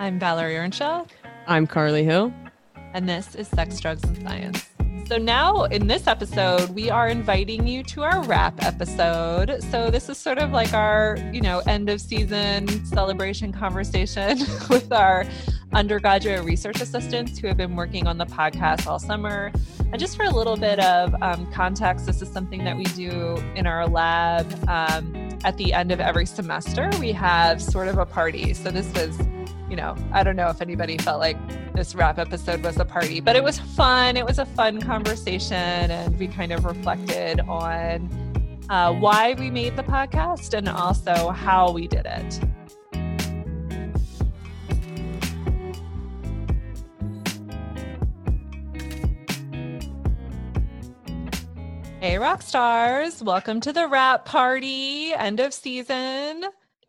I'm Valerie Earnshaw. I'm Carly Hill. And this is Sex, Drugs, and Science. So, now in this episode, we are inviting you to our wrap episode. So, this is sort of like our, you know, end of season celebration conversation with our undergraduate research assistants who have been working on the podcast all summer. And just for a little bit of um, context, this is something that we do in our lab um, at the end of every semester. We have sort of a party. So, this was you know, I don't know if anybody felt like this wrap episode was a party, but it was fun. It was a fun conversation, and we kind of reflected on uh, why we made the podcast and also how we did it. Hey, rock stars! Welcome to the wrap party, end of season.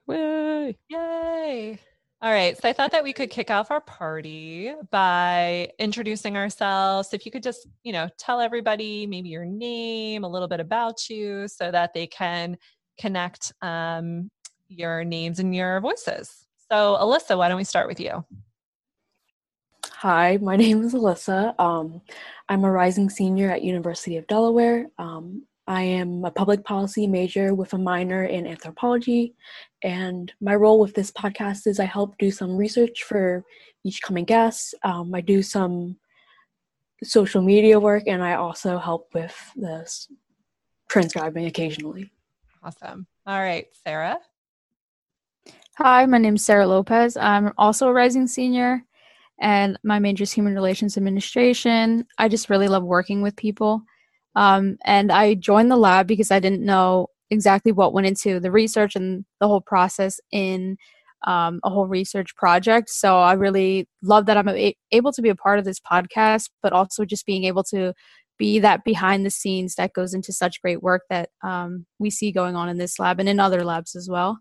Yay! Yay! All right. So I thought that we could kick off our party by introducing ourselves. If you could just, you know, tell everybody maybe your name, a little bit about you so that they can connect um, your names and your voices. So, Alyssa, why don't we start with you? Hi, my name is Alyssa. Um, I'm a rising senior at University of Delaware. Um, I am a public policy major with a minor in anthropology, and my role with this podcast is I help do some research for each coming guest. Um, I do some social media work, and I also help with the transcribing occasionally. Awesome. All right, Sarah. Hi, my name is Sarah Lopez. I'm also a rising senior, and my major is human relations administration. I just really love working with people. Um, and I joined the lab because I didn't know exactly what went into the research and the whole process in um, a whole research project. So I really love that I'm a- able to be a part of this podcast, but also just being able to be that behind the scenes that goes into such great work that um, we see going on in this lab and in other labs as well.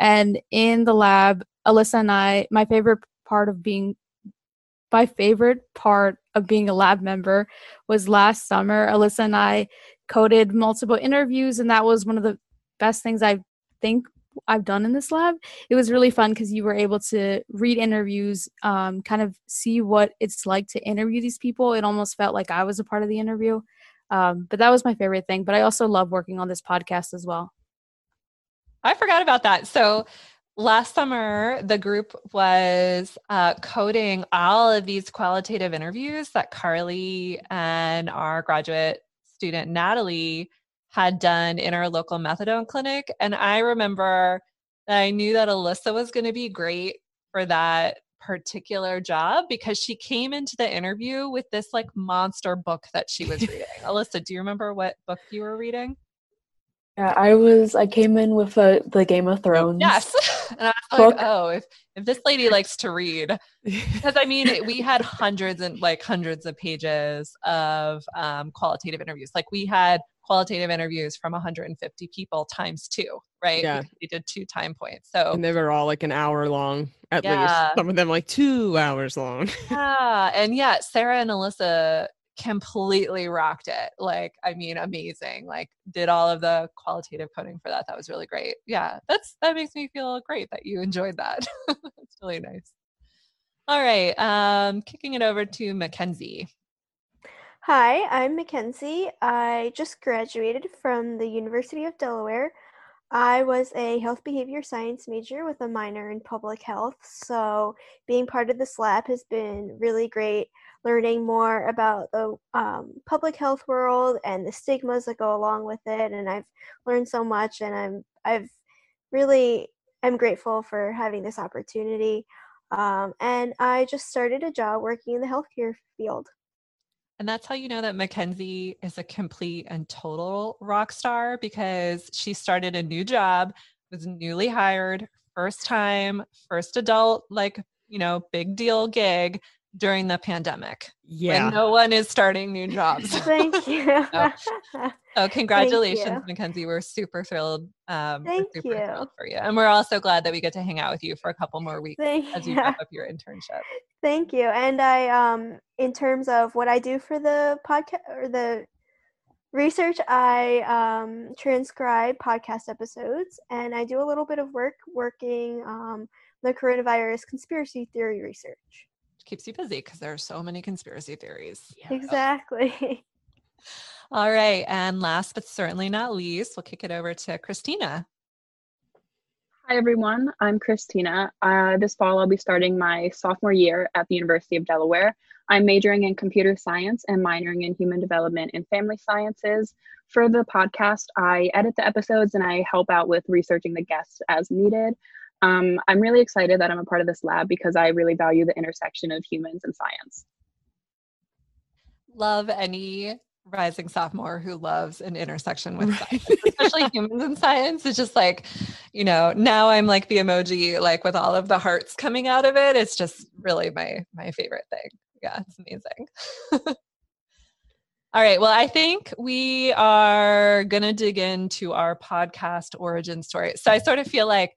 And in the lab, Alyssa and I, my favorite part of being my favorite part of being a lab member was last summer. Alyssa and I coded multiple interviews, and that was one of the best things I think I've done in this lab. It was really fun because you were able to read interviews, um, kind of see what it's like to interview these people. It almost felt like I was a part of the interview. Um, but that was my favorite thing. But I also love working on this podcast as well. I forgot about that. So last summer the group was uh, coding all of these qualitative interviews that carly and our graduate student natalie had done in our local methadone clinic. And i remember that i knew that alyssa was going to be great for that particular job because she came into the interview with this like monster book that she was reading. Alyssa do you remember what book you were reading yeah, I was. I came in with a, the Game of Thrones. Yes, and I was book. like, oh, if if this lady likes to read, because I mean, we had hundreds and like hundreds of pages of um, qualitative interviews. Like we had qualitative interviews from 150 people times two, right? Yeah, we did two time points. So and they were all like an hour long at yeah. least. Some of them like two hours long. yeah, and yeah, Sarah and Alyssa completely rocked it. Like, I mean, amazing. Like, did all of the qualitative coding for that. That was really great. Yeah, that's that makes me feel great that you enjoyed that. it's really nice. All right, um, kicking it over to Mackenzie. Hi, I'm Mackenzie. I just graduated from the University of Delaware. I was a health behavior science major with a minor in public health. So, being part of this lab has been really great learning more about the um, public health world and the stigmas that go along with it. And I've learned so much, and I'm I've really am grateful for having this opportunity. Um, and I just started a job working in the healthcare field. And that's how you know that Mackenzie is a complete and total rock star because she started a new job, was newly hired, first time, first adult, like, you know, big deal gig during the pandemic. Yeah. When no one is starting new jobs. Thank you. so, so, congratulations, Mackenzie. We're super thrilled. Um, Thank super you. thrilled for you. And we're also glad that we get to hang out with you for a couple more weeks Thank as you wrap up your internship. Thank you. And I um in terms of what I do for the podcast or the research, I um transcribe podcast episodes and I do a little bit of work working um the coronavirus conspiracy theory research. Keeps you busy because there are so many conspiracy theories. Yeah. Exactly. All right. And last but certainly not least, we'll kick it over to Christina. Hi, everyone. I'm Christina. Uh, this fall, I'll be starting my sophomore year at the University of Delaware. I'm majoring in computer science and minoring in human development and family sciences. For the podcast, I edit the episodes and I help out with researching the guests as needed. Um, I'm really excited that I'm a part of this lab because I really value the intersection of humans and science. Love any rising sophomore who loves an intersection with science, especially humans and science. It's just like, you know, now I'm like the emoji, like with all of the hearts coming out of it. It's just really my my favorite thing. Yeah, it's amazing. all right. Well, I think we are gonna dig into our podcast origin story. So I sort of feel like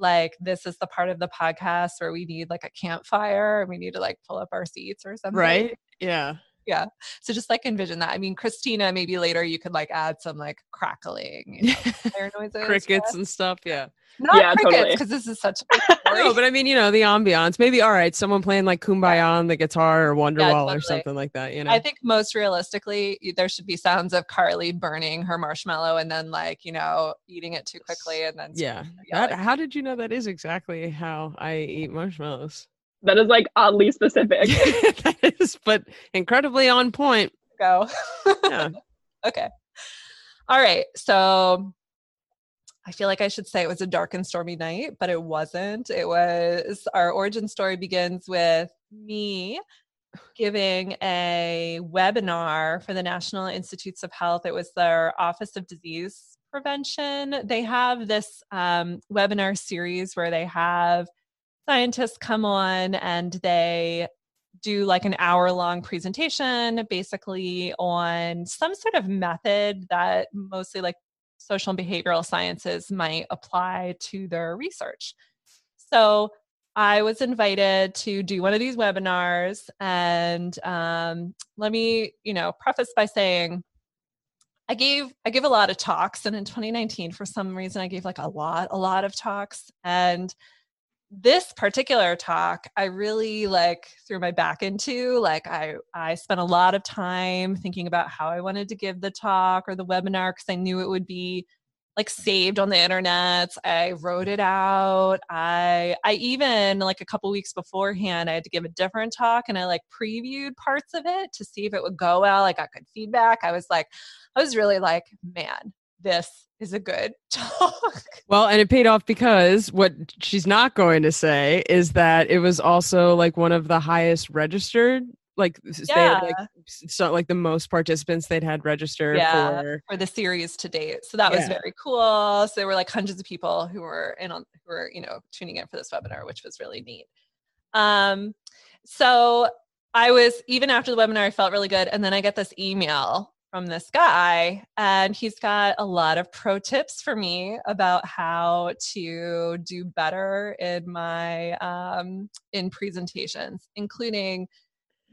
like this is the part of the podcast where we need like a campfire and we need to like pull up our seats or something. Right. Yeah yeah. So just like envision that. I mean christina maybe later you could like add some like crackling you know, noises crickets and stuff yeah. Not yeah, crickets because totally. this is such a no but i mean you know the ambiance. Maybe all right someone playing like kumbaya on the guitar or wonderwall yeah, totally. or something like that you know? i think most realistically there should be sounds of carly burning her marshmallow and then like you know eating it too quickly and then yeah. that, how did you know that is exactly how i eat marshmallows that is like oddly specific. that is, but incredibly on point. Go. yeah. okay. All right. So I feel like I should say it was a dark and stormy night, but it wasn't. It was our origin story begins with me giving a webinar for the National Institutes of Health. It was their Office of Disease Prevention. They have this um, webinar series where they have scientists come on and they do like an hour long presentation basically on some sort of method that mostly like social and behavioral sciences might apply to their research. So I was invited to do one of these webinars, and um, let me, you know, preface by saying I gave I give a lot of talks, and in 2019, for some reason, I gave like a lot, a lot of talks, and this particular talk i really like threw my back into like i i spent a lot of time thinking about how i wanted to give the talk or the webinar because i knew it would be like saved on the internet. I wrote it out. I i even like a couple weeks beforehand i had to give a different talk and i like previewed parts of it to see if it would go well. I got good feedback. I was like i was really like man this is a good talk. Well, and it paid off because what she's not going to say is that it was also like one of the highest registered like yeah. they had like so like the most participants they'd had registered yeah, for for the series to date. So that yeah. was very cool. So there were like hundreds of people who were in on who were, you know, tuning in for this webinar, which was really neat. Um so I was even after the webinar, I felt really good. And then I get this email from this guy, and he's got a lot of pro tips for me about how to do better in my um, in presentations, including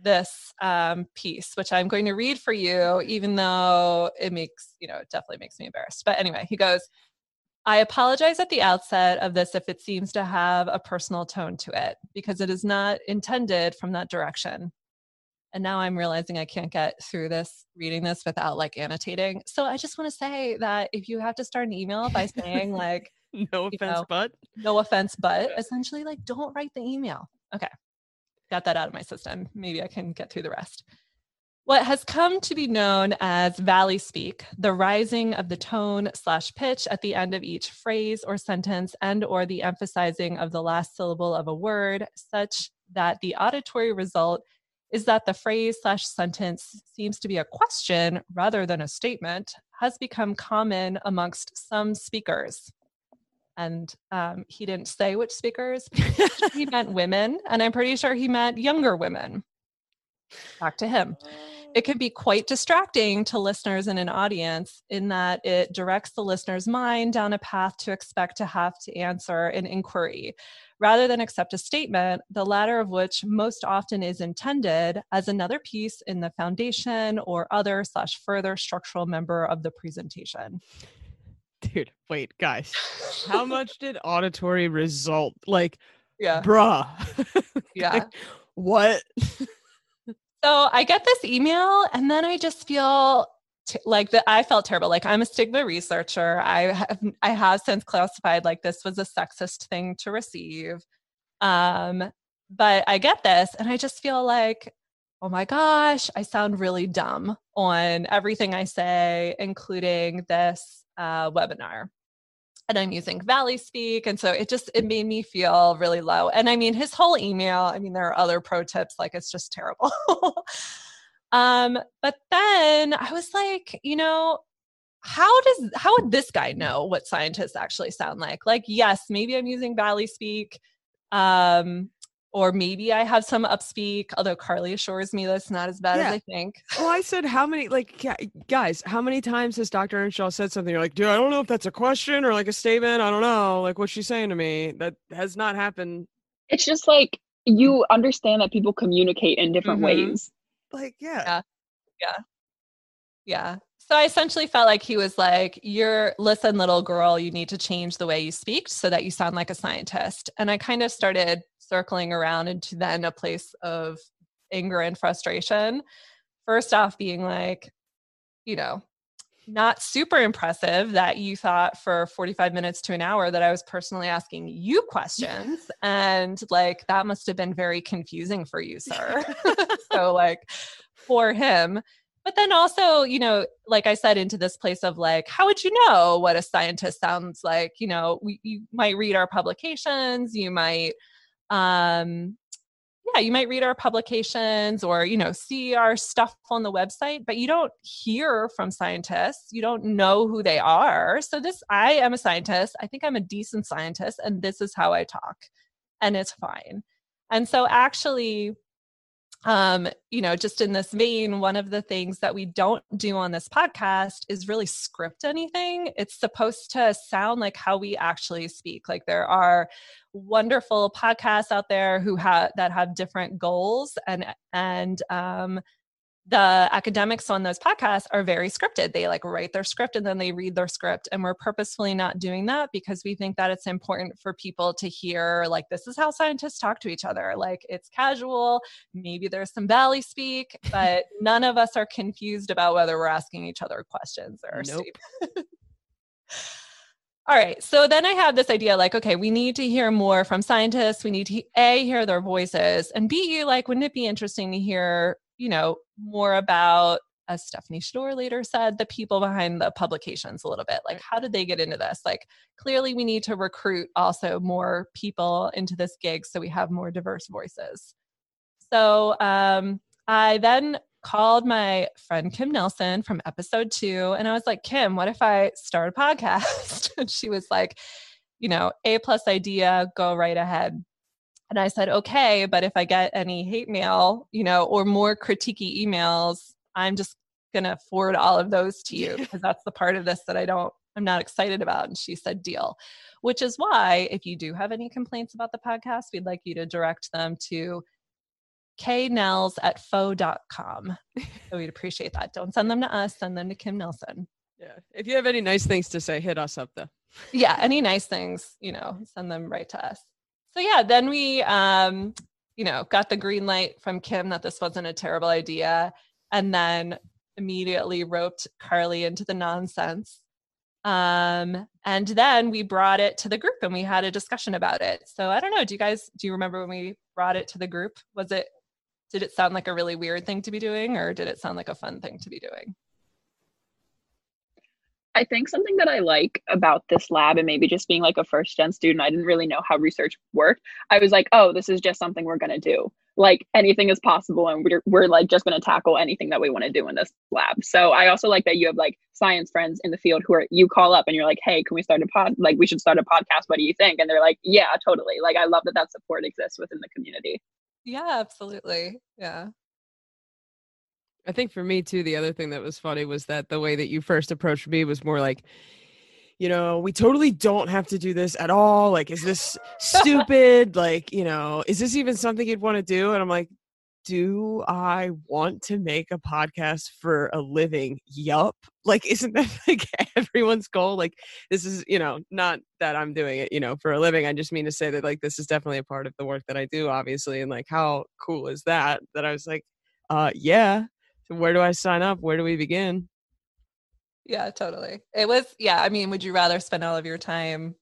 this um, piece, which I'm going to read for you, even though it makes you know it definitely makes me embarrassed. But anyway, he goes. I apologize at the outset of this if it seems to have a personal tone to it, because it is not intended from that direction and now i'm realizing i can't get through this reading this without like annotating. So i just want to say that if you have to start an email by saying like no offense know, but. no offense but essentially like don't write the email. Okay. Got that out of my system. Maybe i can get through the rest. What has come to be known as valley speak the rising of the tone slash pitch at the end of each phrase or sentence and or the emphasizing of the last syllable of a word such that the auditory result is that the phrase slash sentence seems to be a question rather than a statement has become common amongst some speakers. And um, he didn't say which speakers he meant women and i'm pretty sure he meant younger women. Back to him it can be quite distracting to listeners in an audience in that it directs the listener's mind down a path to expect to have to answer an inquiry rather than accept a statement, the latter of which most often is intended as another piece in the foundation or other slash further structural member of the presentation. Dude, wait, guys. How much did auditory result like Yeah. Bruh. Yeah. what? So I get this email and then I just feel t- like that I felt terrible. Like I'm a stigma researcher. I have I have since classified like this was a sexist thing to receive. Um, but I get this and I just feel like, oh my gosh, I sound really dumb on everything I say, including this uh, webinar and I'm using Valley Speak. And so it just it made me feel really low. And I mean his whole email, I mean, there are other pro tips, like it's just terrible. um, but then I was like, you know, how does how would this guy know what scientists actually sound like? Like, yes, maybe I'm using Valley Speak. Um, or maybe I have some upspeak, although Carly assures me that's not as bad yeah. as I think. Well, I said, how many, like, guys, how many times has Dr. Earnshaw said something? You're like, dude, I don't know if that's a question or like a statement. I don't know. Like, what's she saying to me? That has not happened. It's just like you understand that people communicate in different mm-hmm. ways. Like, yeah. Yeah. Yeah. Yeah. So I essentially felt like he was like, You're, listen, little girl, you need to change the way you speak so that you sound like a scientist. And I kind of started circling around into then a place of anger and frustration. First off, being like, you know, not super impressive that you thought for 45 minutes to an hour that I was personally asking you questions. and like, that must have been very confusing for you, sir. so, like, for him. But then also, you know, like I said, into this place of like, how would you know what a scientist sounds like? You know, we, you might read our publications, you might um, yeah, you might read our publications or, you know, see our stuff on the website, but you don't hear from scientists. You don't know who they are. So, this, I am a scientist. I think I'm a decent scientist, and this is how I talk, and it's fine. And so, actually, um, you know, just in this vein, one of the things that we don't do on this podcast is really script anything. It's supposed to sound like how we actually speak. Like there are wonderful podcasts out there who have that have different goals and and um, the academics on those podcasts are very scripted. They like write their script and then they read their script. And we're purposefully not doing that because we think that it's important for people to hear, like, this is how scientists talk to each other. Like, it's casual. Maybe there's some valley speak, but none of us are confused about whether we're asking each other questions or nope. All right. So then I had this idea like, okay, we need to hear more from scientists. We need to A, hear their voices, and B, like, wouldn't it be interesting to hear you know, more about, as Stephanie Schnoor later said, the people behind the publications a little bit. Like, how did they get into this? Like, clearly, we need to recruit also more people into this gig so we have more diverse voices. So um, I then called my friend Kim Nelson from episode two, and I was like, Kim, what if I start a podcast? and she was like, you know, A plus idea, go right ahead. And I said, okay, but if I get any hate mail, you know, or more critiquey emails, I'm just going to forward all of those to you because that's the part of this that I don't, I'm not excited about. And she said, deal, which is why if you do have any complaints about the podcast, we'd like you to direct them to knells at faux.com. So we'd appreciate that. Don't send them to us, send them to Kim Nelson. Yeah. If you have any nice things to say, hit us up though. yeah. Any nice things, you know, send them right to us so yeah, then we um, you know, got the green light from Kim that this wasn't a terrible idea and then immediately roped Carly into the nonsense. Um, and then we brought it to the group and we had a discussion about it. So I don't know, do you guys do you remember when we brought it to the group? Was it did it sound like a really weird thing to be doing or did it sound like a fun thing to be doing? I think something that I like about this lab and maybe just being like a first gen student, I didn't really know how research worked. I was like, oh, this is just something we're going to do. Like anything is possible and we're, we're like just going to tackle anything that we want to do in this lab. So I also like that you have like science friends in the field who are, you call up and you're like, hey, can we start a pod? Like, we should start a podcast. What do you think? And they're like, yeah, totally. Like, I love that that support exists within the community. Yeah, absolutely. Yeah. I think for me too, the other thing that was funny was that the way that you first approached me was more like, you know, we totally don't have to do this at all. Like, is this stupid? like, you know, is this even something you'd want to do? And I'm like, do I want to make a podcast for a living? Yup. Like, isn't that like everyone's goal? Like, this is, you know, not that I'm doing it, you know, for a living. I just mean to say that, like, this is definitely a part of the work that I do, obviously. And, like, how cool is that? That I was like, uh, yeah. So, where do I sign up? Where do we begin? Yeah, totally. It was, yeah. I mean, would you rather spend all of your time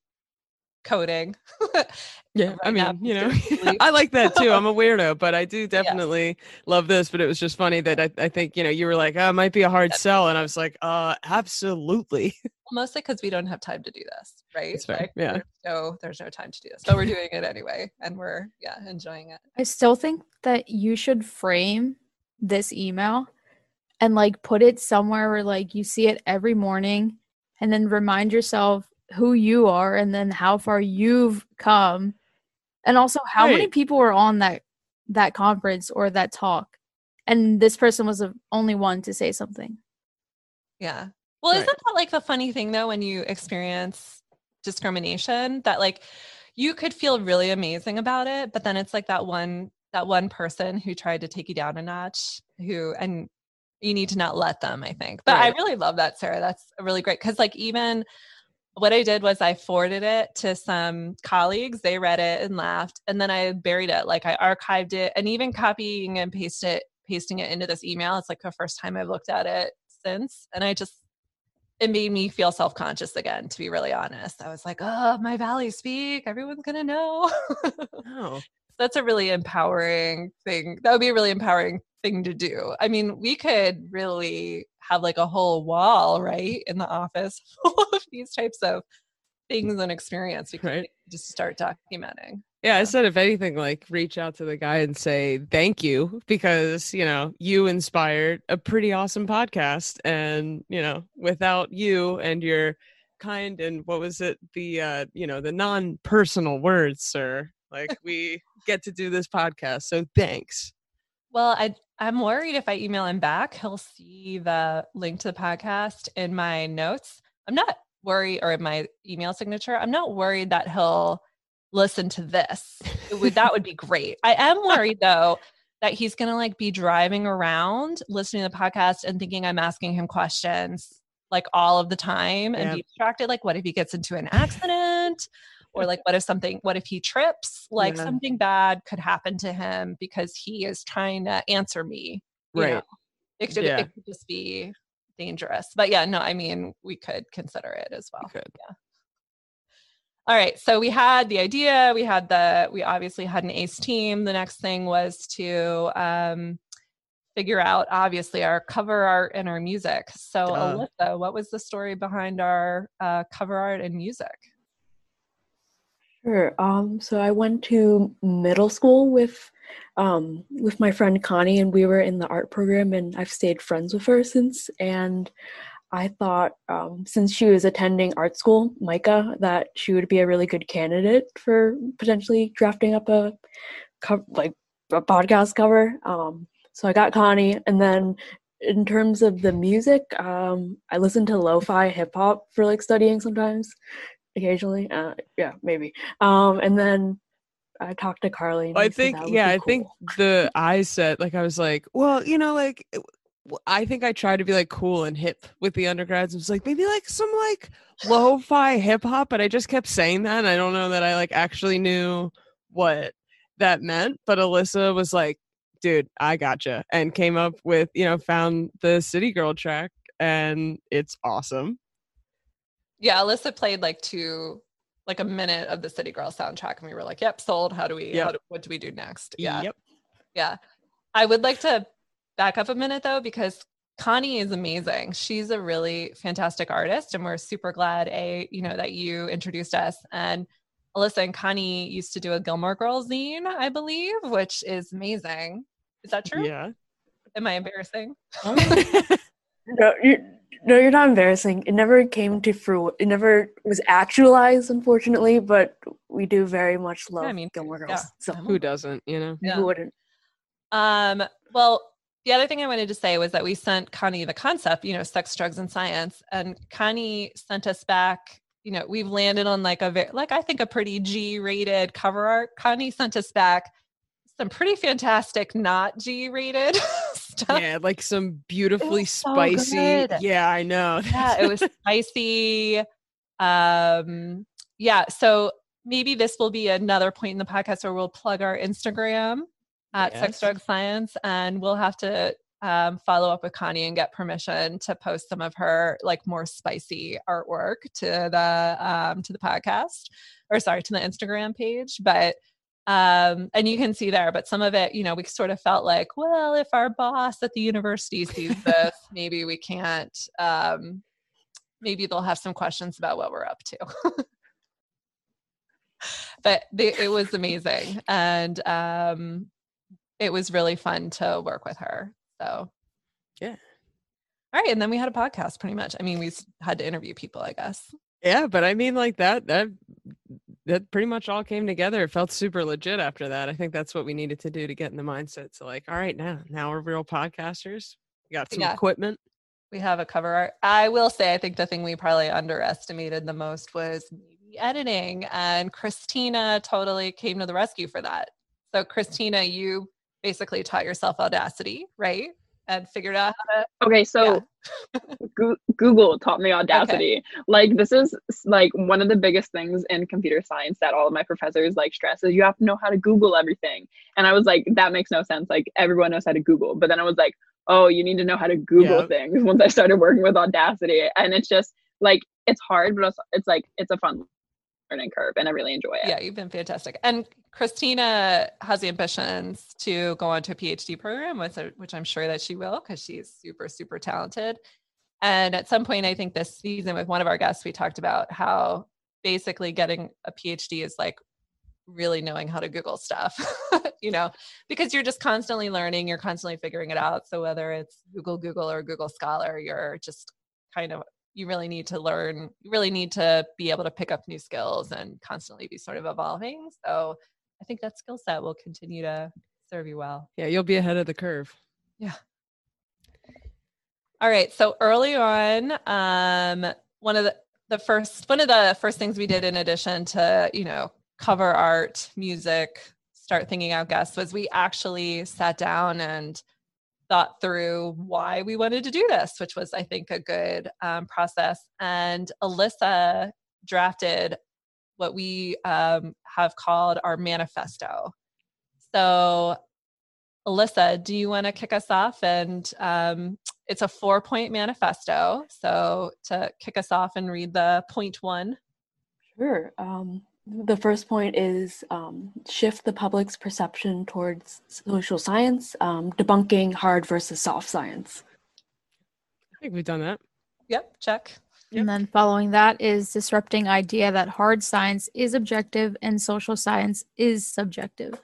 coding. yeah, right I mean, you know, I like that too. I'm a weirdo, but I do definitely yes. love this. But it was just funny that I, I think, you know, you were like, oh, it might be a hard sell. And I was like, uh, absolutely. Mostly because we don't have time to do this, right? That's right. Like, yeah. There's no, there's no time to do this. but we're doing it anyway. And we're, yeah, enjoying it. I still think that you should frame this email and like put it somewhere where like you see it every morning and then remind yourself who you are and then how far you've come and also how right. many people were on that that conference or that talk and this person was the only one to say something yeah well right. isn't that like the funny thing though when you experience discrimination that like you could feel really amazing about it but then it's like that one that one person who tried to take you down a notch who and you need to not let them i think but right. i really love that sarah that's really great because like even what I did was I forwarded it to some colleagues. They read it and laughed, and then I buried it. Like I archived it, and even copying and paste it, pasting it into this email. It's like the first time I've looked at it since, and I just it made me feel self conscious again. To be really honest, I was like, "Oh, my valley speak. Everyone's gonna know." oh. That's a really empowering thing. That would be a really empowering thing to do. I mean, we could really have like a whole wall, right, in the office full of these types of things and experience. We could right. just start documenting. Yeah, I said if anything, like reach out to the guy and say thank you because you know you inspired a pretty awesome podcast, and you know without you and your kind and what was it the uh you know the non-personal words, sir, like we get to do this podcast, so thanks. Well, I I'm worried if I email him back, he'll see the link to the podcast in my notes. I'm not worried, or in my email signature. I'm not worried that he'll listen to this. Would, that would be great. I am worried though that he's gonna like be driving around listening to the podcast and thinking I'm asking him questions like all of the time and be distracted. Like, what if he gets into an accident? Or like what if something what if he trips? Like yeah. something bad could happen to him because he is trying to answer me right know? it could, yeah. it could just be dangerous. But yeah no i mean we could consider it as well. we could. yeah. All right so we had the idea we had the we obviously had an ace team. The next thing was to um figure out obviously our cover art and our music. So uh, alyssa what was the story behind our uh, cover art and music Sure. Um, so I went to middle school with um, with my friend Connie, and we were in the art program, and I've stayed friends with her since. And I thought, um, since she was attending art school, MICA, that she would be a really good candidate for potentially drafting up a co- like a podcast cover. Um, so I got Connie, and then in terms of the music, um, I listen to lo-fi hip hop for like studying sometimes occasionally. Uh, yeah, maybe. Um, and then I talked to Carly. I think, yeah, I think the I said, like, I was like, well, you know, like, I think I tried to be like cool and hip with the undergrads. It was like maybe like some like lo-fi hip hop, but I just kept saying that. And I don't know that I like actually knew what that meant. But Alyssa was like, dude, I gotcha. And came up with, you know, found the City Girl track and it's awesome. Yeah, Alyssa played like two, like a minute of the City Girl soundtrack, and we were like, "Yep, sold. How do we? Yep. How do, what do we do next?" Yeah, yep, yeah. I would like to back up a minute though, because Connie is amazing. She's a really fantastic artist, and we're super glad a you know that you introduced us. And Alyssa and Connie used to do a Gilmore Girls zine, I believe, which is amazing. Is that true? Yeah. Am I embarrassing? Oh. no, you, no, you're not embarrassing. It never came to fruit. It never was actualized, unfortunately. But we do very much love yeah, I mean, Gilmore Girls. Yeah. So who doesn't? You know, yeah. who wouldn't? Um. Well, the other thing I wanted to say was that we sent Connie the concept. You know, sex, drugs, and science, and Connie sent us back. You know, we've landed on like a very, like I think a pretty G-rated cover art. Connie sent us back some pretty fantastic, not G rated stuff. Yeah, like some beautifully spicy. So yeah, I know. yeah, it was spicy. Um, yeah, so maybe this will be another point in the podcast where we'll plug our Instagram at yes. Sex Drug Science, and we'll have to um, follow up with Connie and get permission to post some of her like more spicy artwork to the um, to the podcast or sorry to the Instagram page. But um, and you can see there, but some of it, you know, we sort of felt like, well, if our boss at the university sees this, maybe we can't. Um, maybe they'll have some questions about what we're up to. but they, it was amazing, and um, it was really fun to work with her. So, yeah. All right, and then we had a podcast. Pretty much. I mean, we had to interview people, I guess. Yeah, but I mean, like that that that pretty much all came together. It felt super legit after that. I think that's what we needed to do to get in the mindset. So, like, all right, now now we're real podcasters. We got some yeah. equipment. We have a cover art. I will say, I think the thing we probably underestimated the most was maybe editing, and Christina totally came to the rescue for that. So, Christina, you basically taught yourself Audacity, right? And figured out how to. Okay, so yeah. Google taught me Audacity. Okay. Like this is like one of the biggest things in computer science that all of my professors like stress is you have to know how to Google everything. And I was like, that makes no sense. Like everyone knows how to Google, but then I was like, oh, you need to know how to Google things once I started working with Audacity. And it's just like it's hard, but it's like it's a fun learning curve and I really enjoy it. Yeah, you've been fantastic. And Christina has the ambitions to go on to a PhD program, which, which I'm sure that she will because she's super, super talented. And at some point, I think this season with one of our guests, we talked about how basically getting a PhD is like really knowing how to Google stuff, you know, because you're just constantly learning, you're constantly figuring it out. So whether it's Google, Google, or Google Scholar, you're just kind of you really need to learn you really need to be able to pick up new skills and constantly be sort of evolving so i think that skill set will continue to serve you well. Yeah you'll be ahead of the curve. Yeah. All right so early on um one of the the first one of the first things we did in addition to you know cover art music start thinking out guests was we actually sat down and thought through why we wanted to do this, which was, I think, a good um, process. And Alyssa drafted what we um, have called our manifesto. So, Alyssa, do you want to kick us off? And um, it's a four point manifesto. So, to kick us off and read the point one. Sure. Um, the first point is um, shift the public's perception towards social science, um, debunking hard versus soft science. I think we've done that. Yep, check. And then following that is disrupting idea that hard science is objective and social science is subjective.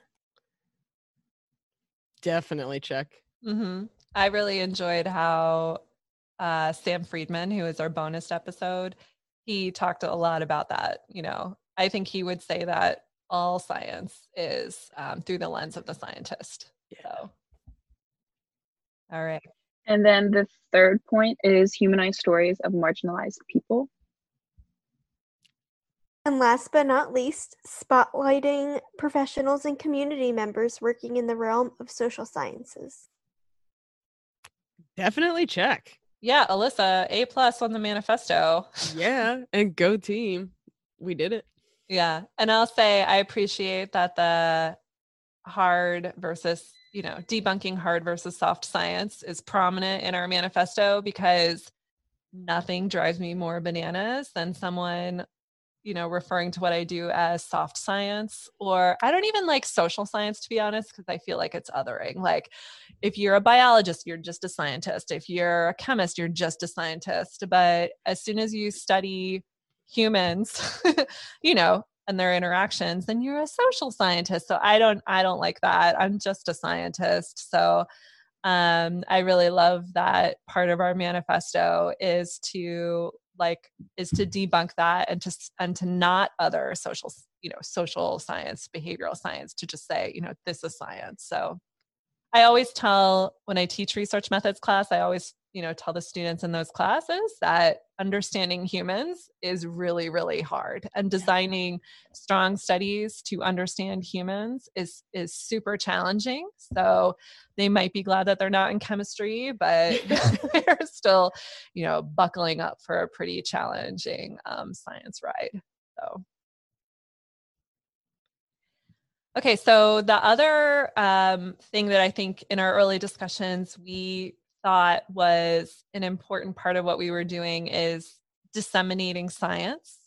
Definitely check. Mm-hmm. I really enjoyed how uh, Sam Friedman, who is our bonus episode, he talked a lot about that. You know, I think he would say that all science is um, through the lens of the scientist. Yeah. So, all right. And then the third point is humanize stories of marginalized people. And last but not least, spotlighting professionals and community members working in the realm of social sciences. Definitely check. Yeah, Alyssa, A plus on the manifesto. yeah, and go team. We did it. Yeah. And I'll say I appreciate that the hard versus, you know, debunking hard versus soft science is prominent in our manifesto because nothing drives me more bananas than someone you know referring to what i do as soft science or i don't even like social science to be honest because i feel like it's othering. Like if you're a biologist you're just a scientist. If you're a chemist you're just a scientist. But as soon as you study humans you know and their interactions then you're a social scientist. So i don't i don't like that. I'm just a scientist. So um, i really love that part of our manifesto is to like is to debunk that and to and to not other social you know social science behavioral science to just say you know this is science. So i always tell when i teach research methods class i always you know tell the students in those classes that understanding humans is really really hard and designing strong studies to understand humans is is super challenging. So they might be glad that they're not in chemistry but they're still you know buckling up for a pretty challenging um, science ride so. Okay, so the other um, thing that I think in our early discussions we thought was an important part of what we were doing is disseminating science.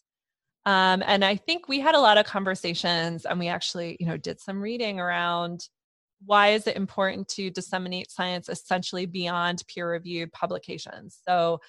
Um, and I think we had a lot of conversations and we actually, you know, did some reading around why is it important to disseminate science essentially beyond peer reviewed publications. So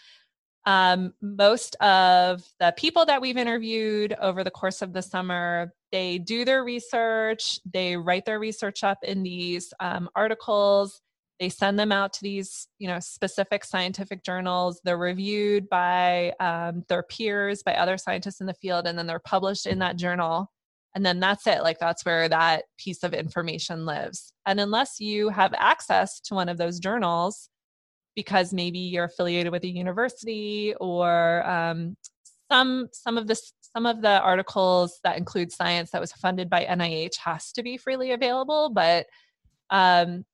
um, most of the people that we've interviewed over the course of the summer, they do their research, they write their research up in these um, articles, they send them out to these you know specific scientific journals. They're reviewed by um, their peers by other scientists in the field and then they're published in that journal. And then that's it. Like that's where that piece of information lives. And unless you have access to one of those journals because maybe you're affiliated with a university or um, some some of the some of the articles that include science that was funded by NIH has to be freely available, but um,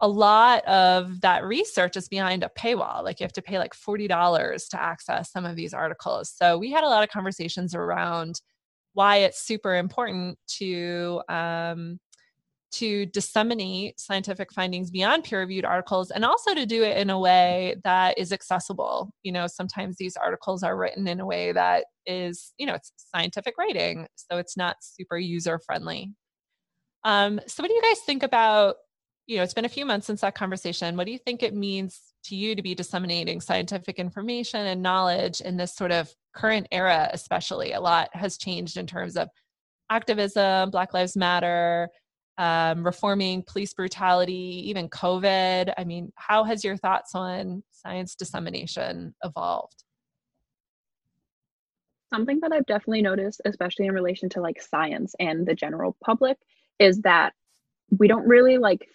a lot of that research is behind a paywall. Like you have to pay like $40 to access some of these articles. So we had a lot of conversations around why it's super important to um, to disseminate scientific findings beyond peer reviewed articles and also to do it in a way that is accessible. You know, sometimes these articles are written in a way that is, you know, it's scientific writing, so it's not super user friendly. Um, so, what do you guys think about? You know, it's been a few months since that conversation. What do you think it means to you to be disseminating scientific information and knowledge in this sort of current era, especially? A lot has changed in terms of activism, Black Lives Matter, um, reforming police brutality, even COVID. I mean, how has your thoughts on science dissemination evolved? Something that I've definitely noticed, especially in relation to like science and the general public, is that we don't really like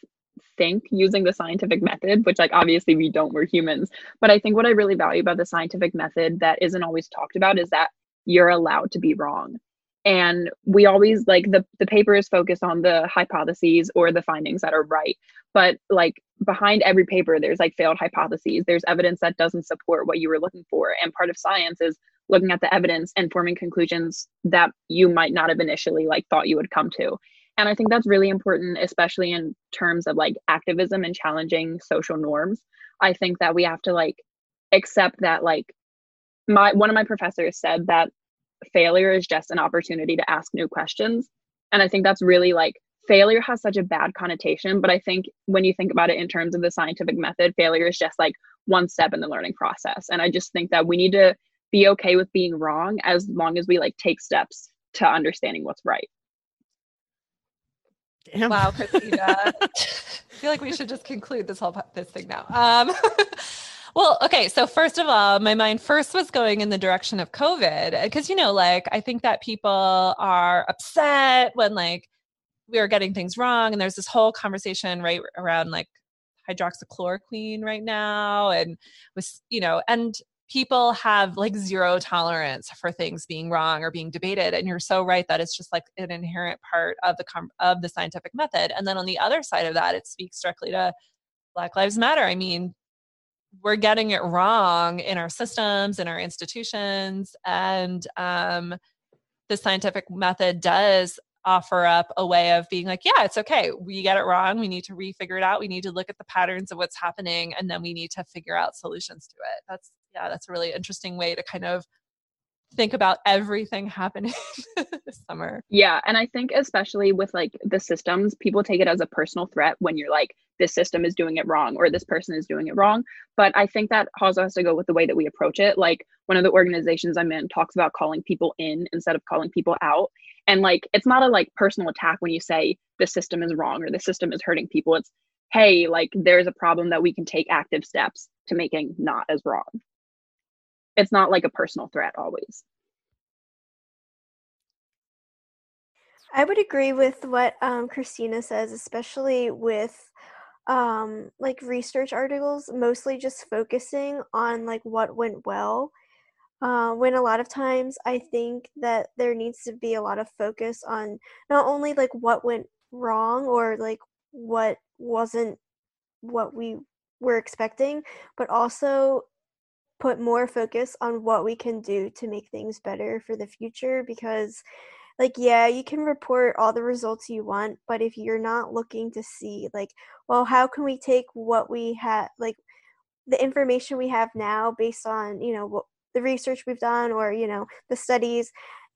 think using the scientific method, which like obviously we don't, we're humans. But I think what I really value about the scientific method that isn't always talked about is that you're allowed to be wrong and we always like the the paper is focused on the hypotheses or the findings that are right but like behind every paper there's like failed hypotheses there's evidence that doesn't support what you were looking for and part of science is looking at the evidence and forming conclusions that you might not have initially like thought you would come to and i think that's really important especially in terms of like activism and challenging social norms i think that we have to like accept that like my one of my professors said that failure is just an opportunity to ask new questions. And I think that's really like failure has such a bad connotation. But I think when you think about it in terms of the scientific method, failure is just like one step in the learning process. And I just think that we need to be okay with being wrong as long as we like take steps to understanding what's right. Damn. Wow, Christina. I feel like we should just conclude this whole this thing now. Um, well, okay. So, first of all, my mind first was going in the direction of COVID because, you know, like I think that people are upset when like we are getting things wrong. And there's this whole conversation right around like hydroxychloroquine right now. And was, you know, and people have like zero tolerance for things being wrong or being debated and you're so right that it's just like an inherent part of the com- of the scientific method and then on the other side of that it speaks directly to black lives matter. I mean we're getting it wrong in our systems in our institutions and um, the scientific method does offer up a way of being like yeah it's okay. We get it wrong. We need to refigure it out. We need to look at the patterns of what's happening and then we need to figure out solutions to it. That's yeah that's a really interesting way to kind of think about everything happening this summer. Yeah. And I think, especially with like the systems, people take it as a personal threat when you're like, this system is doing it wrong or this person is doing it wrong. But I think that also has to go with the way that we approach it. Like, one of the organizations I'm in talks about calling people in instead of calling people out. And like, it's not a like personal attack when you say the system is wrong or the system is hurting people. It's, hey, like, there's a problem that we can take active steps to making not as wrong it's not like a personal threat always. I would agree with what um, Christina says, especially with um like research articles mostly just focusing on like what went well uh, when a lot of times i think that there needs to be a lot of focus on not only like what went wrong or like what wasn't what we were expecting but also put more focus on what we can do to make things better for the future because like yeah you can report all the results you want but if you're not looking to see like well how can we take what we have like the information we have now based on you know what the research we've done or you know the studies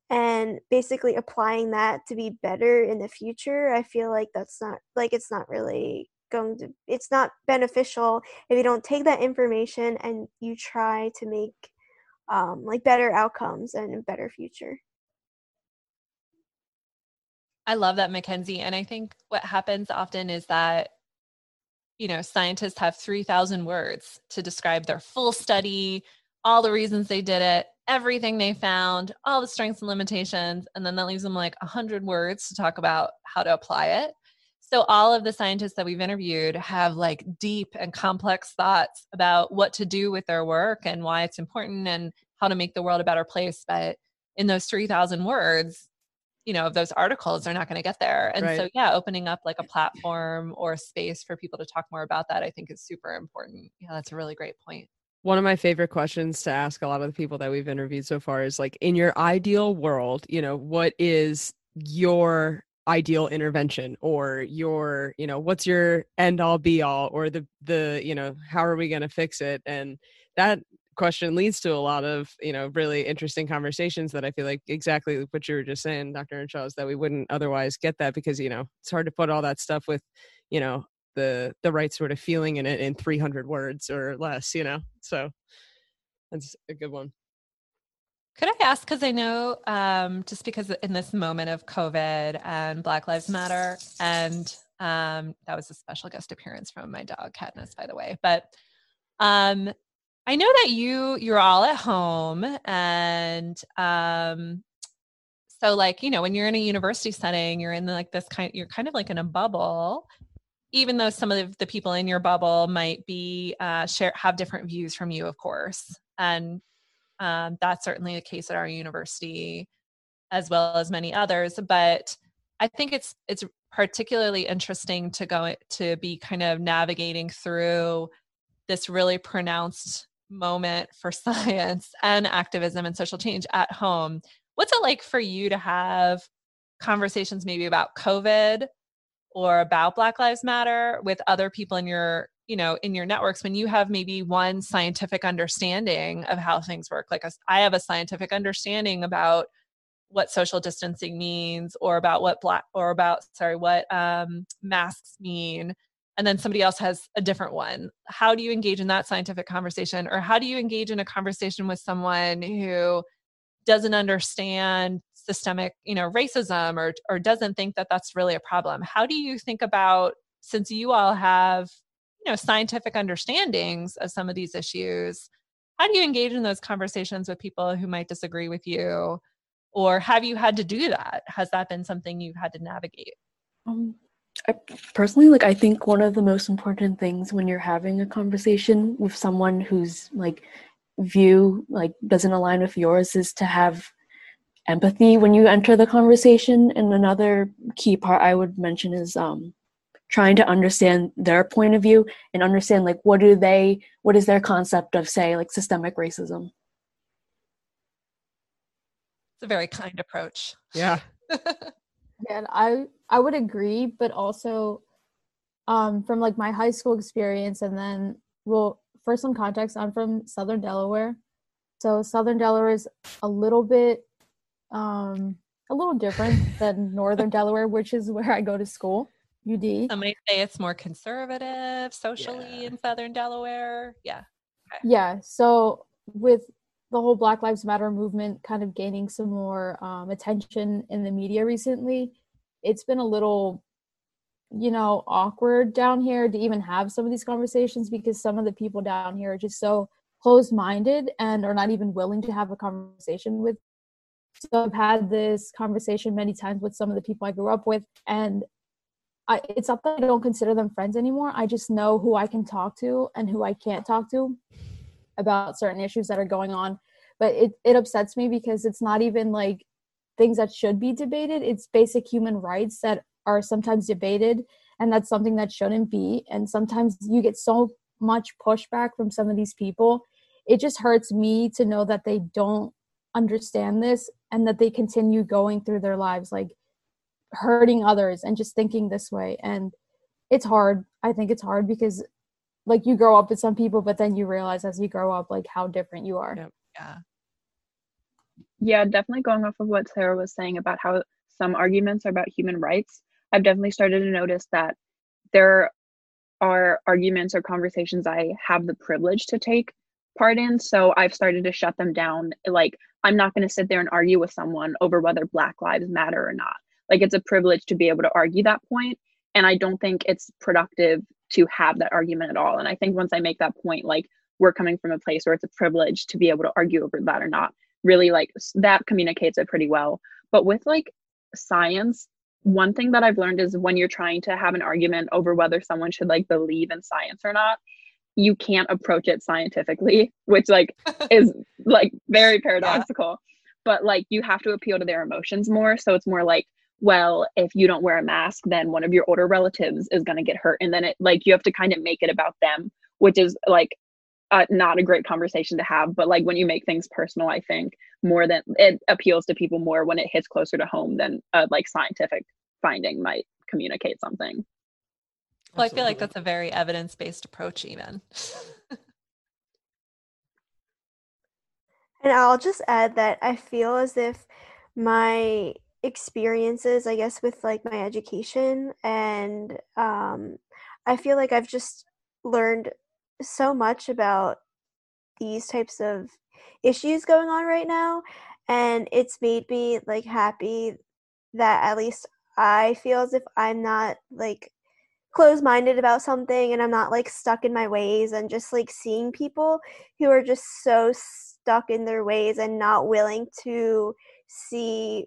and basically applying that to be better in the future i feel like that's not like it's not really going to it's not beneficial if you don't take that information and you try to make um, like better outcomes and a better future I love that, Mackenzie. And I think what happens often is that, you know, scientists have 3,000 words to describe their full study, all the reasons they did it, everything they found, all the strengths and limitations. And then that leaves them like 100 words to talk about how to apply it. So, all of the scientists that we've interviewed have like deep and complex thoughts about what to do with their work and why it's important and how to make the world a better place. But in those 3,000 words, you know, of those articles they're not going to get there. And right. so, yeah, opening up like a platform or a space for people to talk more about that, I think is super important. Yeah, that's a really great point. One of my favorite questions to ask a lot of the people that we've interviewed so far is like, in your ideal world, you know, what is your ideal intervention or your you know what's your end all be all or the the you know how are we going to fix it? And that question leads to a lot of you know really interesting conversations that i feel like exactly what you were just saying dr earnshaw is that we wouldn't otherwise get that because you know it's hard to put all that stuff with you know the the right sort of feeling in it in 300 words or less you know? So that's a good one could i ask because i know um just because in this moment of covid and black lives matter and um that was a special guest appearance from my dog Katniss, by the way but um I know that you you're all at home and um so like, you know, when you're in a university setting, you're in like this kind you're kind of like in a bubble even though some of the people in your bubble might be uh share have different views from you of course. And um that's certainly the case at our university as well as many others, but I think it's it's particularly interesting to go to be kind of navigating through this really pronounced moment for science and activism and social change at home. What's it like for you to have conversations maybe about COVID or about Black Lives Matter with other people in your you know in your networks when you have maybe one scientific understanding of how things work like I have a scientific understanding about what social distancing means or about what black or about sorry what um, masks mean and then somebody else has a different one. How do you engage in that scientific conversation? Or how do you engage in a conversation with someone who doesn't understand systemic you know racism or or doesn't think that that's really a problem? How do you think about since you all have you know scientific understandings of some of these issues how do you engage in those conversations with people who might disagree with you? Or have you had to do that? Has that been something you've had to navigate? Um, I, personally like i think one of the most important things when you're having a conversation with someone whose like view like doesn't align with yours is to have empathy when you enter the conversation. And another key part i would mention is um trying to understand their point of view and understand like what do they what is their concept of say like systemic racism it's a very kind approach yeah Yeah, and I I would agree, but also um from like my high school experience and then well for some context, I'm from Southern Delaware. So Southern Delaware is a little bit um a little different than Northern Delaware, which is where I go to school. UD. Some might say it's more conservative socially yeah. in Southern Delaware. Yeah. Okay. Yeah. So with the whole Black Lives Matter movement kind of gaining some more um, attention in the media recently, it's been a little, you know, awkward down here to even have some of these conversations because some of the people down here are just so closed minded and are not even willing to have a conversation with. So I've had this conversation many times with some of the people I grew up with, and I, it's not that I don't consider them friends anymore. I just know who I can talk to and who I can't talk to about certain issues that are going on. But it, it upsets me because it's not even like things that should be debated. It's basic human rights that are sometimes debated, and that's something that shouldn't be. And sometimes you get so much pushback from some of these people. It just hurts me to know that they don't understand this and that they continue going through their lives like hurting others and just thinking this way. And it's hard. I think it's hard because like you grow up with some people but then you realize as you grow up like how different you are. Yep. yeah. Yeah definitely going off of what sarah was saying about how some arguments are about human rights i've definitely started to notice that there are arguments or conversations i have the privilege to take part in. So i've started to shut them down. Like i'm not going to sit there and argue with someone over whether black lives matter or not like it's a privilege to be able to argue that point and i don't think it's productive to have that argument at all. And i think once i make that point like we're coming from a place where it's a privilege to be able to argue over that or not. Really like that communicates it pretty well. But with like science one thing that i've learned is when you're trying to have an argument over whether someone should like believe in science or not you can't approach it scientifically which like is like very paradoxical. Yeah. but like you have to appeal to their emotions more. So it's more like well, if you don't wear a mask, then one of your older relatives is going to get hurt. And then it like you have to kind of make it about them, which is like uh, not a great conversation to have. But like when you make things personal, I think more than it appeals to people more when it hits closer to home than a like scientific finding might communicate something. Well, I feel like that's a very evidence based approach, even. and I'll just add that I feel as if my experiences i guess with like my education and um i feel like i've just learned so much about these types of issues going on right now and it's made me like happy that at least i feel as if i'm not like closed minded about something and i'm not like stuck in my ways and just like seeing people who are just so stuck in their ways and not willing to see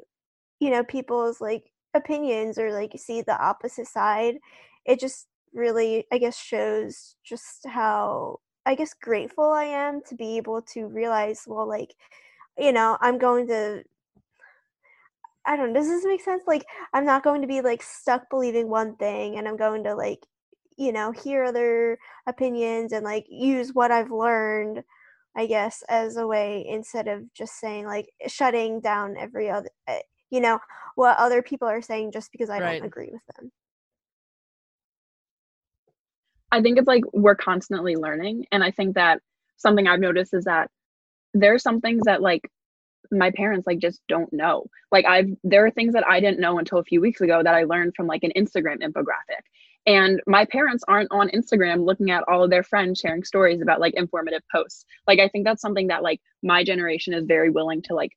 you know people's like opinions or like see the opposite side it just really i guess shows just how i guess grateful i am to be able to realize well like you know i'm going to i don't know does this make sense? Like i'm not going to be like stuck believing one thing and i'm going to like you know hear other opinions and like use what i've learned i guess as a way instead of just saying like shutting down every other eh, you know what other people are saying just because I right. don't agree with them. I think it's like we're constantly learning and I think that something I've noticed is that there are some things that like my parents like just don't know. Like I've there are things that I didn't know until a few weeks ago that I learned from like an Instagram infographic. And my parents aren't on Instagram looking at all of their friends sharing stories about like informative posts. Like I think that's something that like my generation is very willing to like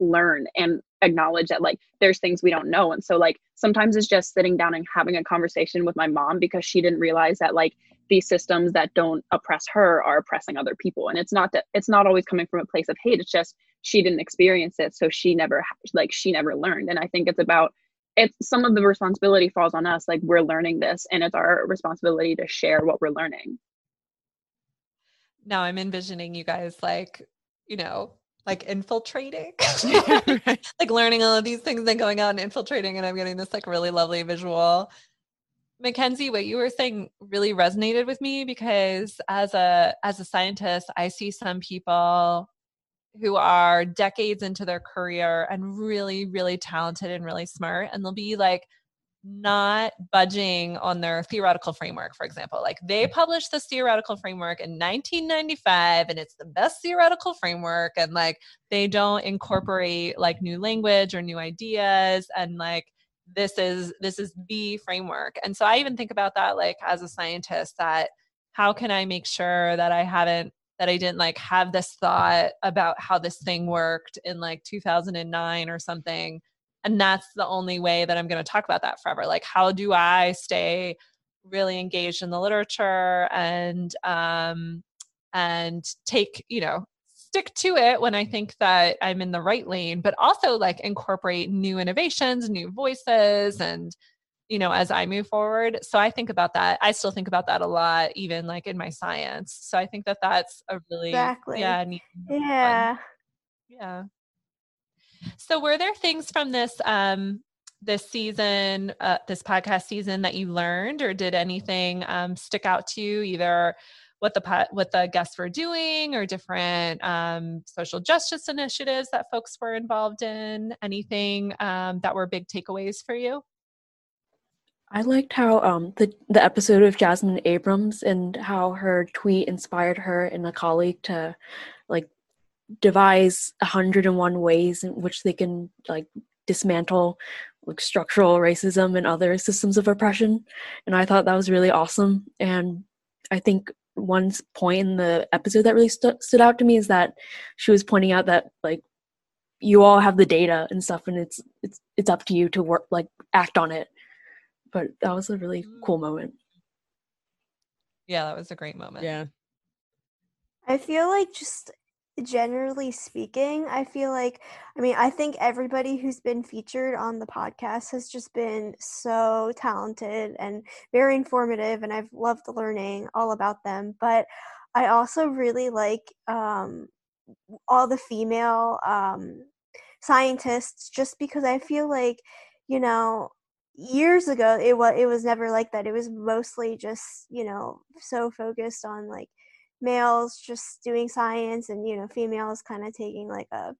learn and acknowledge that like there's things we don't know. And so like sometimes it's just sitting down and having a conversation with my mom because she didn't realize that like these systems that don't oppress her are oppressing other people. And it's not that it's not always coming from a place of hate. It's just she didn't experience it. So she never like she never learned. And i think it's about it's some of the responsibility falls on us like we're learning this and it's our responsibility to share what we're learning. Now i'm envisioning you guys like you know like infiltrating. Like learning all of these things and going out and infiltrating and i'm getting this like really lovely visual. Mackenzie what you were saying really resonated with me because as a as a scientist i see some people who are decades into their career and really really talented and really smart and they'll be like not budging on their theoretical framework, for example. Like they mm. published this theoretical framework in 1995 and it's the best theoretical framework. And like they don't incorporate like new language or new ideas. And like this is this is the framework. And so I even think about that like as a scientist that how can I make sure that I haven't that I didn't like have this thought about how this thing worked in like 2009 or something and that's the only way that i'm going to talk about that forever. Like how do i stay really engaged in the literature and um and take you know stick to it when i think that i'm in the right lane but also like incorporate new innovations new voices and you know as i move forward. So i think about that. I still think about that a lot even like in my science. So i think that that's a really exactly. yeah yeah fun. yeah so were there things from this um this season uh, this podcast season that you learned or did anything um, stick out to you either what the what the guests were doing or different um, social justice initiatives that folks were involved in? Anything um, that were big takeaways for you? I liked how um, the the episode of Jasmine Abrams and how her tweet inspired her and a colleague to devise 101 ways in which they can like dismantle like structural racism and other systems of oppression. And i thought that was really awesome. And i think one point in the episode that really st- stood out to me is that she was pointing out that like you all have the data and stuff and it's it's it's up to you to work like act on it. But that was a really mm. cool moment. Yeah that was a great moment. Yeah. I feel like just generally speaking, I feel like, I mean, I think everybody who's been featured on the podcast has just been so talented and very informative, and I've loved learning all about them. But I also really like um, all the female um, scientists just because I feel like, you know, years ago it was it was never like that it was mostly just you know so focused on like males just doing science and you know females kind of taking like a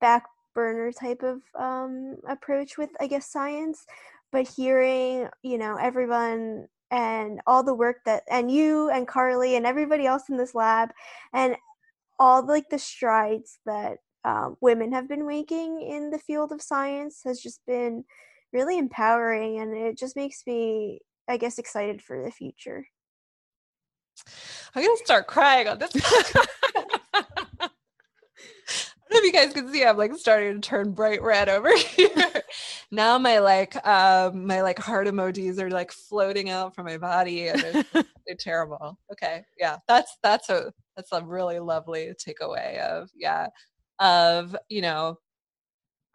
back burner type of um, approach with i guess science but hearing you know everyone and all the work that and you and carly and everybody else in this lab and all like the strides that um, women have been making in the field of science has just been really empowering and it just makes me i guess excited for the future I'm gonna start crying on this. I don't know if you guys can see I'm like starting to turn bright red over here. now my like um my like heart emojis are like floating out from my body and they're, they're terrible. Okay. Yeah. That's that's a that's a really lovely takeaway of yeah of you know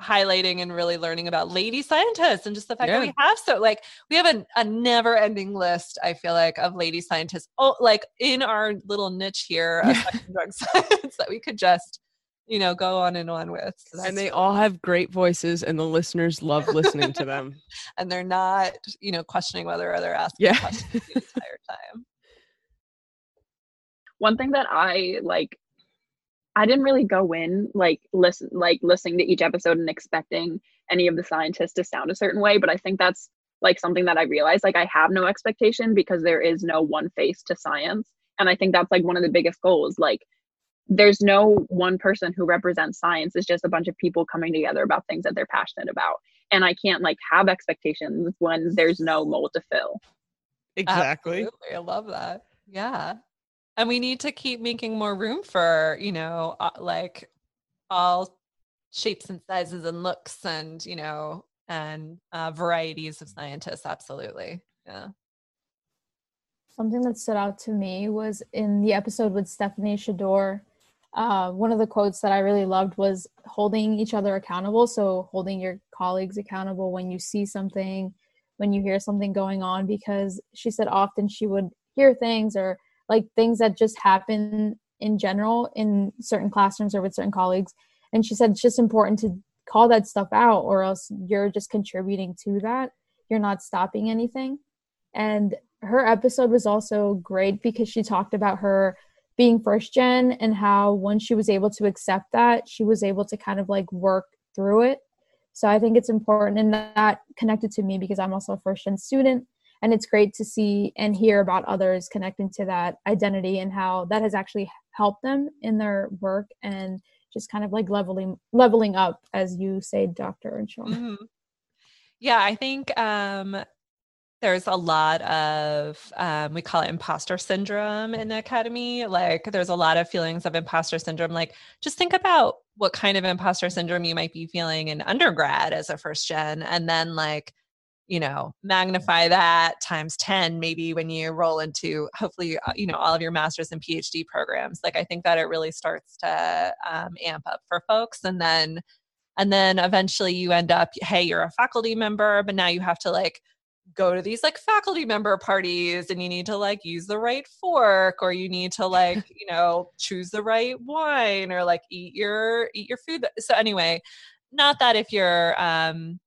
highlighting and really learning about lady scientists and just the fact yeah. that we have so like we have a, a never ending list i feel like of lady scientists oh like in our little niche here of drug science that we could just you know go on and on with so and they all have great voices and the listeners love listening to them and they're not you know questioning whether or they're asking yeah. questions the entire time one thing that i like I didn't really go in like listen like listening to each episode and expecting any of the scientists to sound a certain way, but I think that's like something that I realized like I have no expectation because there is no one face to science. And I think that's like one of the biggest goals. Like there's no one person who represents science. It's just a bunch of people coming together about things that they're passionate about. And I can't like have expectations when there's no mold to fill. Exactly. Absolutely. I love that. Yeah and we need to keep making more room for you know uh, like all shapes and sizes and looks and you know and uh, varieties of scientists absolutely. Yeah. Something that stood out to me was in the episode with stephanie shador uh, one of the quotes that i really loved was holding each other accountable. So holding your colleagues accountable when you see something when you hear something going on because she said often she would hear things or like things that just happen in general in certain classrooms or with certain colleagues. And she said it's just important to call that stuff out or else you're just contributing to that. You're not stopping anything. And her episode was also great because she talked about her being first gen and how once she was able to accept that she was able to kind of like work through it. So i think it's important and that connected to me because i'm also a first gen student and it's great to see and hear about others connecting to that identity and how that has actually helped them in their work and just kind of like leveling leveling up as you say dr Earnshaw. Mm-hmm. yeah i think um there's a lot of um, we call it imposter syndrome in the academy like there's a lot of feelings of imposter syndrome like just think about what kind of imposter syndrome you might be feeling in undergrad as a first gen and then like you know magnify that times 10 maybe when you roll into hopefully uh, you know all of your masters and phd programs like i think that it really starts to um, amp up for folks and then and then eventually you end up hey you're a faculty member but now you have to like go to these like faculty member parties and you need to like use the right fork or you need to like you know choose the right wine or like eat your eat your food so anyway not that if you're um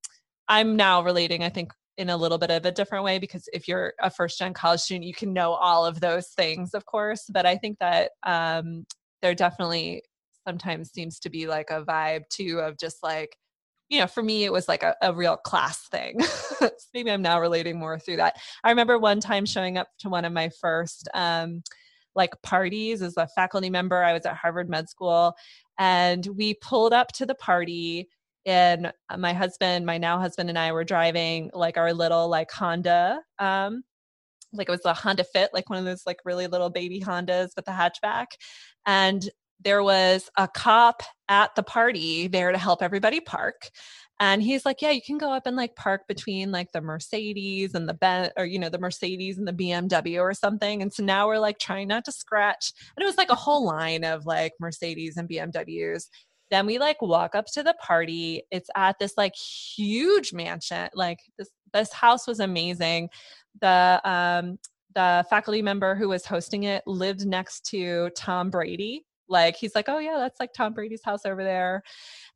i'm now relating i think in a little bit of a different way because if you're a first gen college student you can know all of those things of course but i think that um there definitely sometimes seems to be like a vibe too of just like you know, for me, it was like a, a real class thing. Maybe I'm now relating more through that. I remember one time showing up to one of my first um, like parties as a faculty member. I was at Harvard Med School, and we pulled up to the party. And my husband, my now husband, and I were driving like our little like Honda um, like it was a Honda Fit, like one of those like really little baby Hondas with the hatchback. And there was a cop at the party there to help everybody park and he's like yeah you can go up and like park between like the mercedes and the ben or you know the mercedes and the bmw or something and so now we're like trying not to scratch and it was like a whole line of like mercedes and bmws then we like walk up to the party it's at this like huge mansion like this this house was amazing the um the faculty member who was hosting it lived next to tom brady like he's like, oh yeah, that's like Tom Brady's house over there.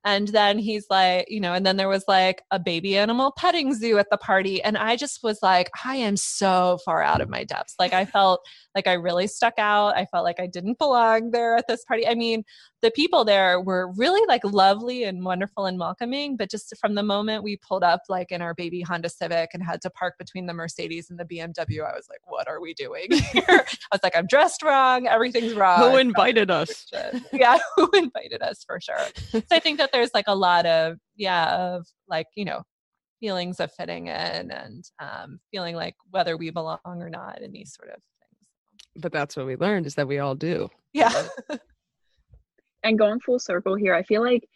And then he's like, you know, and then there was like a baby animal petting zoo at the party. And I just was like, I am so far out of my depths. Like I felt like I really stuck out. I felt like I didn't belong there at this party. I mean, the people there were really like lovely and wonderful and welcoming, but just from the moment we pulled up like in our baby Honda Civic and had to park between the Mercedes and the BMW, I was like, what are we doing here? I was like, I'm dressed wrong. Everything's wrong. Who invited us? yeah, who invited us for sure. So I think that there's like a lot of, yeah, of like, you know, feelings of fitting in and um, feeling like whether we belong or not and these sort of things. But that's what we learned is that we all do. Yeah. and going full circle here, I feel like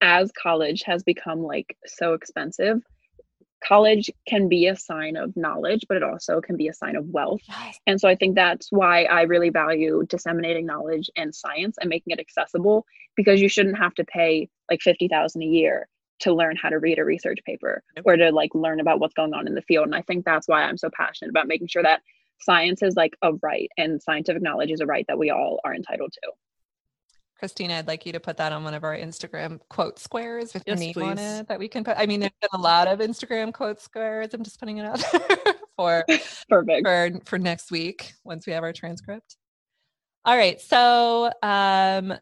as college has become like so expensive, college can be a sign of knowledge, but it also can be a sign of wealth. And so I think that's why I really value disseminating knowledge and science and making it accessible because you shouldn't have to pay like 50,000 a year to learn how to read a research paper yep. or to like learn about what's going on in the field. And I think that's why I'm so passionate about making sure that science is like a right and scientific knowledge is a right that we all are entitled to. Christina, I'd like you to put that on one of our Instagram quote squares with yes, your name please. on it that we can put. I mean, there's been a lot of Instagram quote squares. I'm just putting it out there for perfect for for next week once we have our transcript. All right, so um,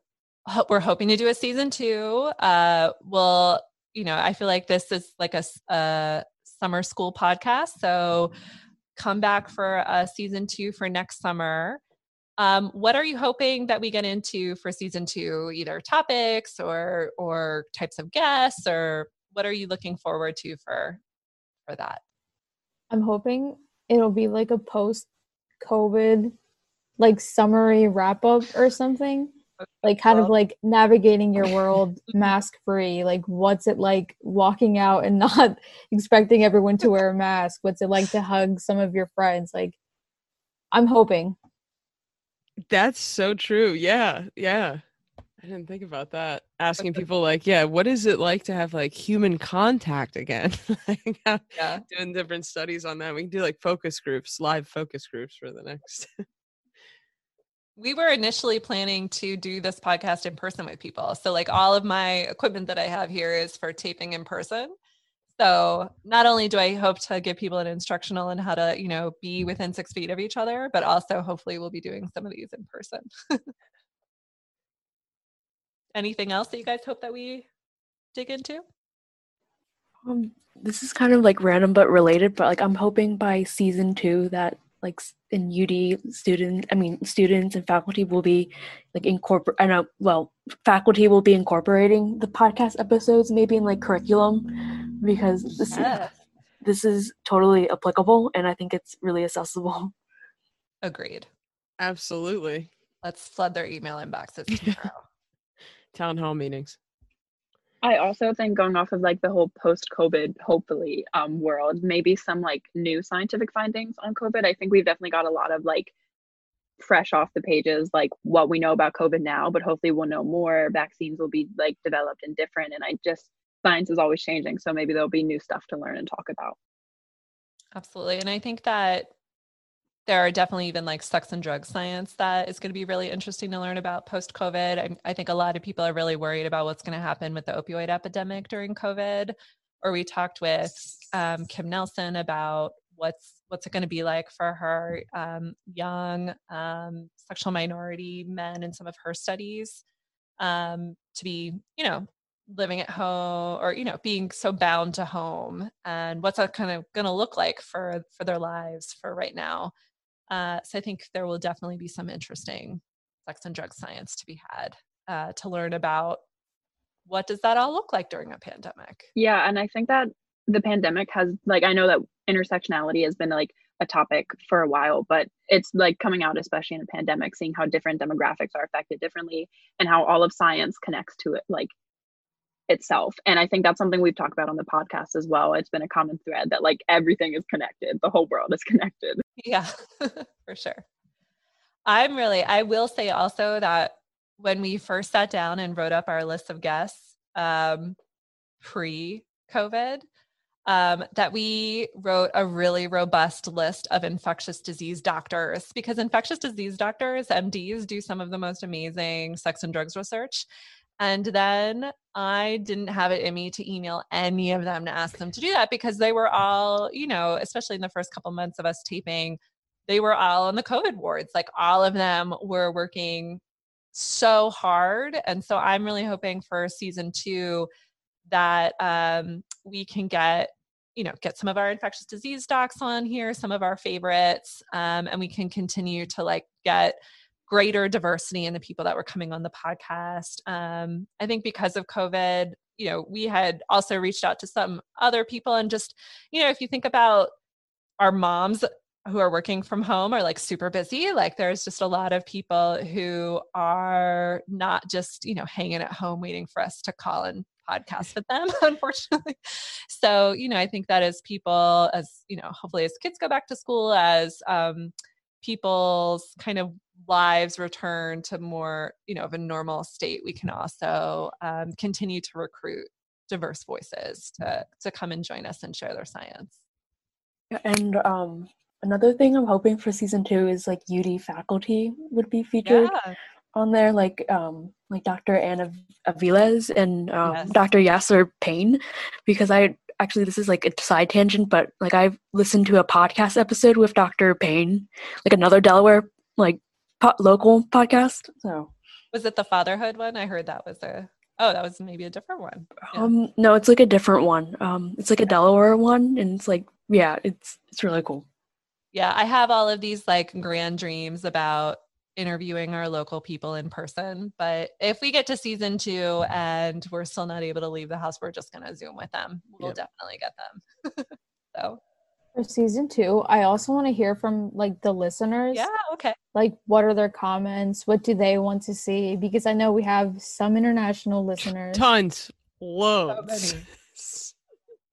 we're hoping to do a season two. Uh, we'll, you know, I feel like this is like a, a summer school podcast, so come back for a season two for next summer. Um, what are you hoping that we get into for season two, either topics or or types of guests, or what are you looking forward to for for that? I'm hoping it'll be like a post COVID like summary wrap up or something. Like kind of like navigating your world mask free. Like what's it like walking out and not expecting everyone to wear a mask? What's it like to hug some of your friends? Like I'm hoping. That's so true. Yeah. Yeah. I didn't think about that. Asking people like, yeah, what is it like to have like human contact again? yeah. Doing different studies on that. We can do like focus groups, live focus groups for the next. we were initially planning to do this podcast in person with people. So like all of my equipment that I have here is for taping in person. So not only do I hope to give people an instructional on how to, you know, be within six feet of each other, but also hopefully we'll be doing some of these in person. Anything else that you guys hope that we dig into? Um, this is kind of like random but related, but like I'm hoping by season two that like in UD students, I mean students and faculty will be like incorporate. I know, well, faculty will be incorporating the podcast episodes maybe in like curriculum because this yes. is, this is totally applicable and I think it's really accessible. Agreed. Absolutely. Let's flood their email inboxes tomorrow. Town hall meetings. I also think going off of like the whole post COVID, hopefully, um, world, maybe some like new scientific findings on COVID. I think we've definitely got a lot of like fresh off the pages, like what we know about COVID now, but hopefully we'll know more. Vaccines will be like developed and different. And I just science is always changing so maybe there'll be new stuff to learn and talk about Absolutely. And I think that there are definitely even like sex and drug science that is going to be really interesting to learn about post COVID. I, I, think a lot of people are really worried about what's going to happen with the opioid epidemic during COVID. Or we talked with um, Kim Nelson about what's what's it going to be like for her um, young um, sexual minority men in some of her studies um, to be, you know, living at home or you know being so bound to home and what's that kind of going to look like for for their lives for right now uh, so i think there will definitely be some interesting sex and drug science to be had uh, to learn about what does that all look like during a pandemic? Yeah and i think that the pandemic has like i know that intersectionality has been like a topic for a while, but it's like coming out, especially in a pandemic, seeing how different demographics are affected differently and how all of science connects to it, like itself. And I think that's something we've talked about on the podcast as well. It's been a common thread that like everything is connected, the whole world is connected. Yeah, for sure. I'm really, I will say also that when we first sat down and wrote up our list of guests um, pre COVID, um, that we wrote a really robust list of infectious disease doctors because infectious disease doctors, MDs, do some of the most amazing sex and drugs research. And then I didn't have it in me to email any of them to ask them to do that because they were all, you know, especially in the first couple months of us taping, they were all on the COVID wards. Like all of them were working so hard. And so I'm really hoping for season two that um, we can get you know get some of our infectious disease docs on here some of our favorites um, and we can continue to like get greater diversity in the people that were coming on the podcast um, i think because of covid you know we had also reached out to some other people and just you know if you think about our moms who are working from home are like super busy like there's just a lot of people who are not just you know hanging at home waiting for us to call and podcast with them, unfortunately. So, you know, I think that as people, as, you know, hopefully as kids go back to school, as um, people's kind of lives return to more, you know, of a normal state, we can also um, continue to recruit diverse voices to, to come and join us and share their science. And um, another thing I'm hoping for season two is like UD faculty would be featured. Yeah on there, like um, like Dr. Anna Aviles and um, yes. Dr. Yasser Payne, because I actually this is like a side tangent, but like I've listened to a podcast episode with Dr. Payne, like another Delaware like po- local podcast. So was it the fatherhood one? I heard that was a oh that was maybe a different one. Yeah. Um, no, it's like a different one. Um, it's like a Delaware one, and it's like yeah, it's it's really cool. Yeah, I have all of these like grand dreams about interviewing our local people in person. But if we get to season two and we're still not able to leave the house, we're just going to Zoom with them. We'll yep. definitely get them. so for season two, I also want to hear from like the listeners. Yeah, okay. Like, what are their comments? What do they want to see? Because I know we have some international listeners. Tons, loads. So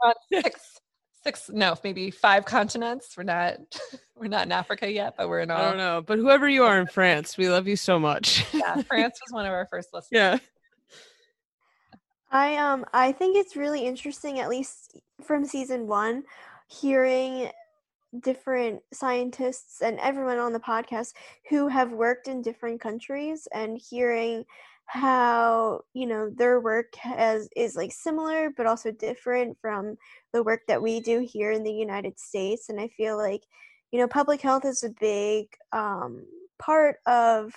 uh, six six no maybe five continents we're not we're not in africa yet but we're in all i don't know but whoever you are in france we love you so much yeah france was one of our first listeners yeah i um i think it's really interesting at least from season one hearing different scientists and everyone on the podcast who have worked in different countries and hearing how you know their work has is like similar but also different from the work that we do here in the United States. And I feel like you know public health is a big um, part of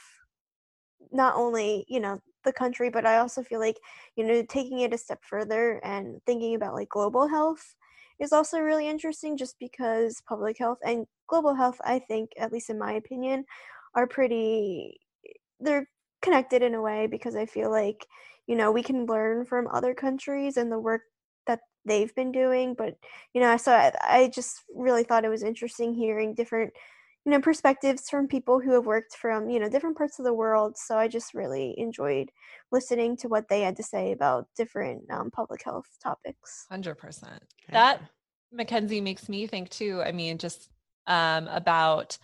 not only you know the country but I also feel like you know taking it a step further and thinking about like global health is also really interesting just because public health and global health I think at least in my opinion are pretty they're connected in a way because I feel like, you know, we can learn from other countries and the work that they've been doing. But, you know, so I, I just really thought it was interesting hearing different, you know, perspectives from people who have worked from, you know, different parts of the world. So I just really enjoyed listening to what they had to say about different um, public health topics. 100%. That, Mackenzie, makes me think too. I mean, just um, about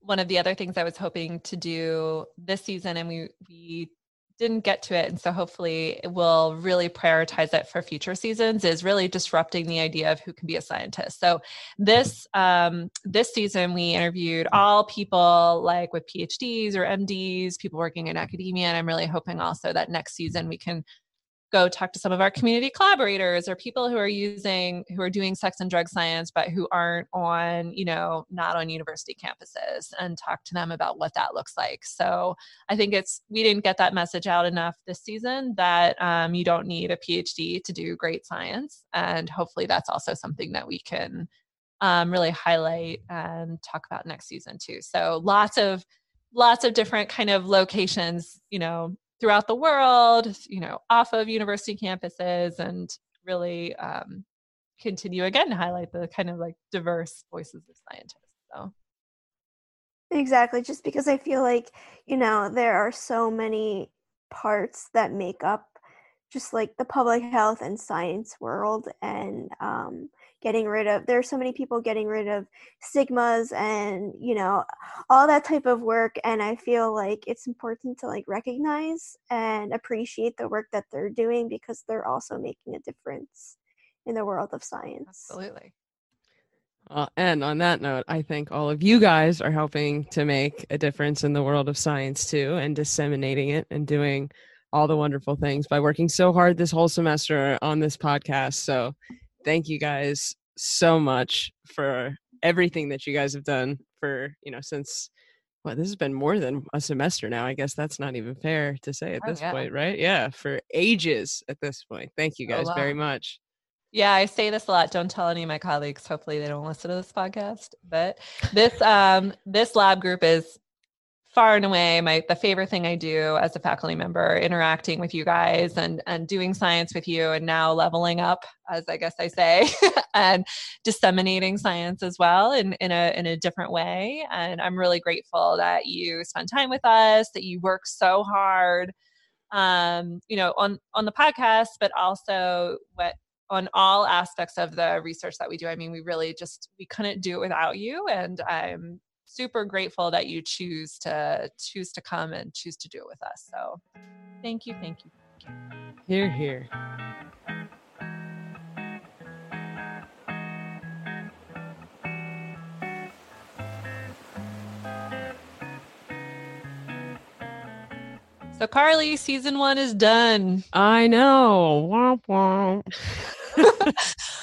one of the other things I was hoping to do this season, and we we didn't get to it and so hopefully we'll really prioritize it for future seasons is really disrupting the idea of who can be a scientist. So this um, this season we interviewed all people like with phds or mds people working in academia and i'm really hoping also that next season we can go talk to some of our community collaborators or people who are using who are doing sex and drug science but who aren't on you know not on university campuses and talk to them about what that looks like. So i think it's we didn't get that message out enough this season that um, you don't need a phd to do great science. And hopefully that's also something that we can um, really highlight and talk about next season too. So lots of lots of different kind of locations you know throughout the world, you know, off of university campuses and really um, continue again to highlight the kind of like diverse voices of scientists. So exactly, just because I feel like, you know, there are so many parts that make up just like the public health and science world and um, getting rid of there's so many people getting rid of stigmas and you know all that type of work and i feel like it's important to like recognize and appreciate the work that they're doing because they're also making a difference in the world of science absolutely uh, and on that note, I think all of you guys are helping to make a difference in the world of science too, and disseminating it and doing all the wonderful things by working so hard this whole semester on this podcast. So thank you guys so much for everything that you guys have done for, you know, since well, this has been more than a semester now. I guess that's not even fair to say at oh, this yeah. point, right? Yeah, for ages at this point. Thank you guys very much. Yeah, I say this a lot. Don't tell any of my colleagues. Hopefully they don't listen to this podcast. But this um this lab group is far and away my the favorite thing I do as a faculty member, interacting with you guys and and doing science with you, and now leveling up, as I guess I say, and disseminating science as well in in a in a different way. And I'm really grateful that you spend time with us, that you work so hard, um, you know, on on the podcast, but also what on all aspects of the research that we do. I mean, we really just we couldn't do it without you, and I'm super grateful that you choose to choose to come and choose to do it with us. So thank you, thank you, thank you. Here, here. So Carly, season one is done. I know. Womp womp.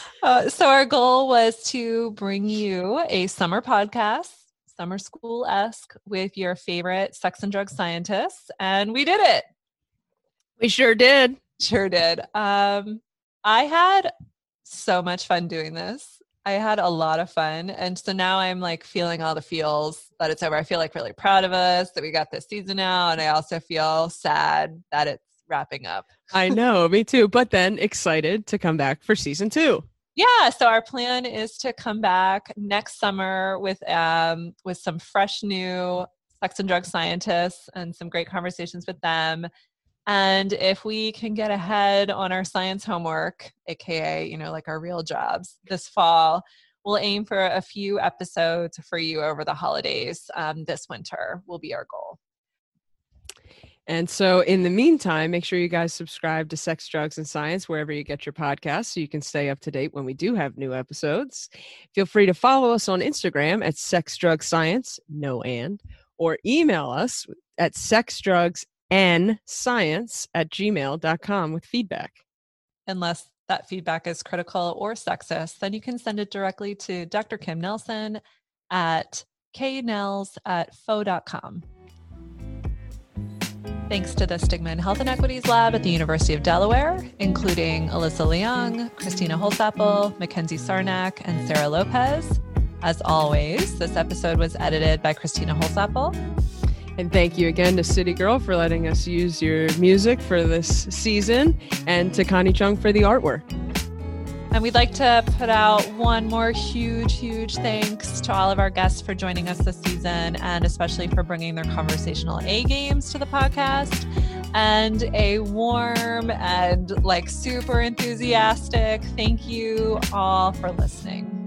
uh, so our goal was to bring you a summer podcast summer school esque with your favorite sex and drug scientists, and we did it. We sure did. Sure did. Um, I had so much fun doing this. I had a lot of fun. And so now I'm like feeling all the feels that it's over. I feel like really proud of us that we got this season out. And I also feel sad that it's wrapping up. I know, me too. But then excited to come back for season two yeah so our plan is to come back next summer with um with some fresh new sex and drug scientists and some great conversations with them. And if we can get ahead on our science homework aka you know like our real jobs this fall we'll aim for a few episodes for you over the holidays um, this winter will be our goal and so, in the meantime, make sure you guys subscribe to Sex, Drugs, and Science wherever you get your podcasts so you can stay up to date when we do have new episodes. Feel free to follow us on Instagram at Sex, Drugs, Science, no and, or email us at sexdrugsnscience at gmail.com with feedback. Unless that feedback is critical or sexist, then you can send it directly to Dr. Kim Nelson at knels at faux.com. Thanks to the Stigma and Health Inequities Lab at the University of Delaware, including Alyssa Leung, Christina Holzapfel, Mackenzie Sarnak, and Sarah Lopez. As always, this episode was edited by Christina Holzapfel. And thank you again to City Girl for letting us use your music for this season and to Connie Chung for the artwork. And we'd like to put out one more huge, huge thanks to all of our guests for joining us this season and especially for bringing their conversational A games to the podcast. And a warm and like super enthusiastic thank you all for listening.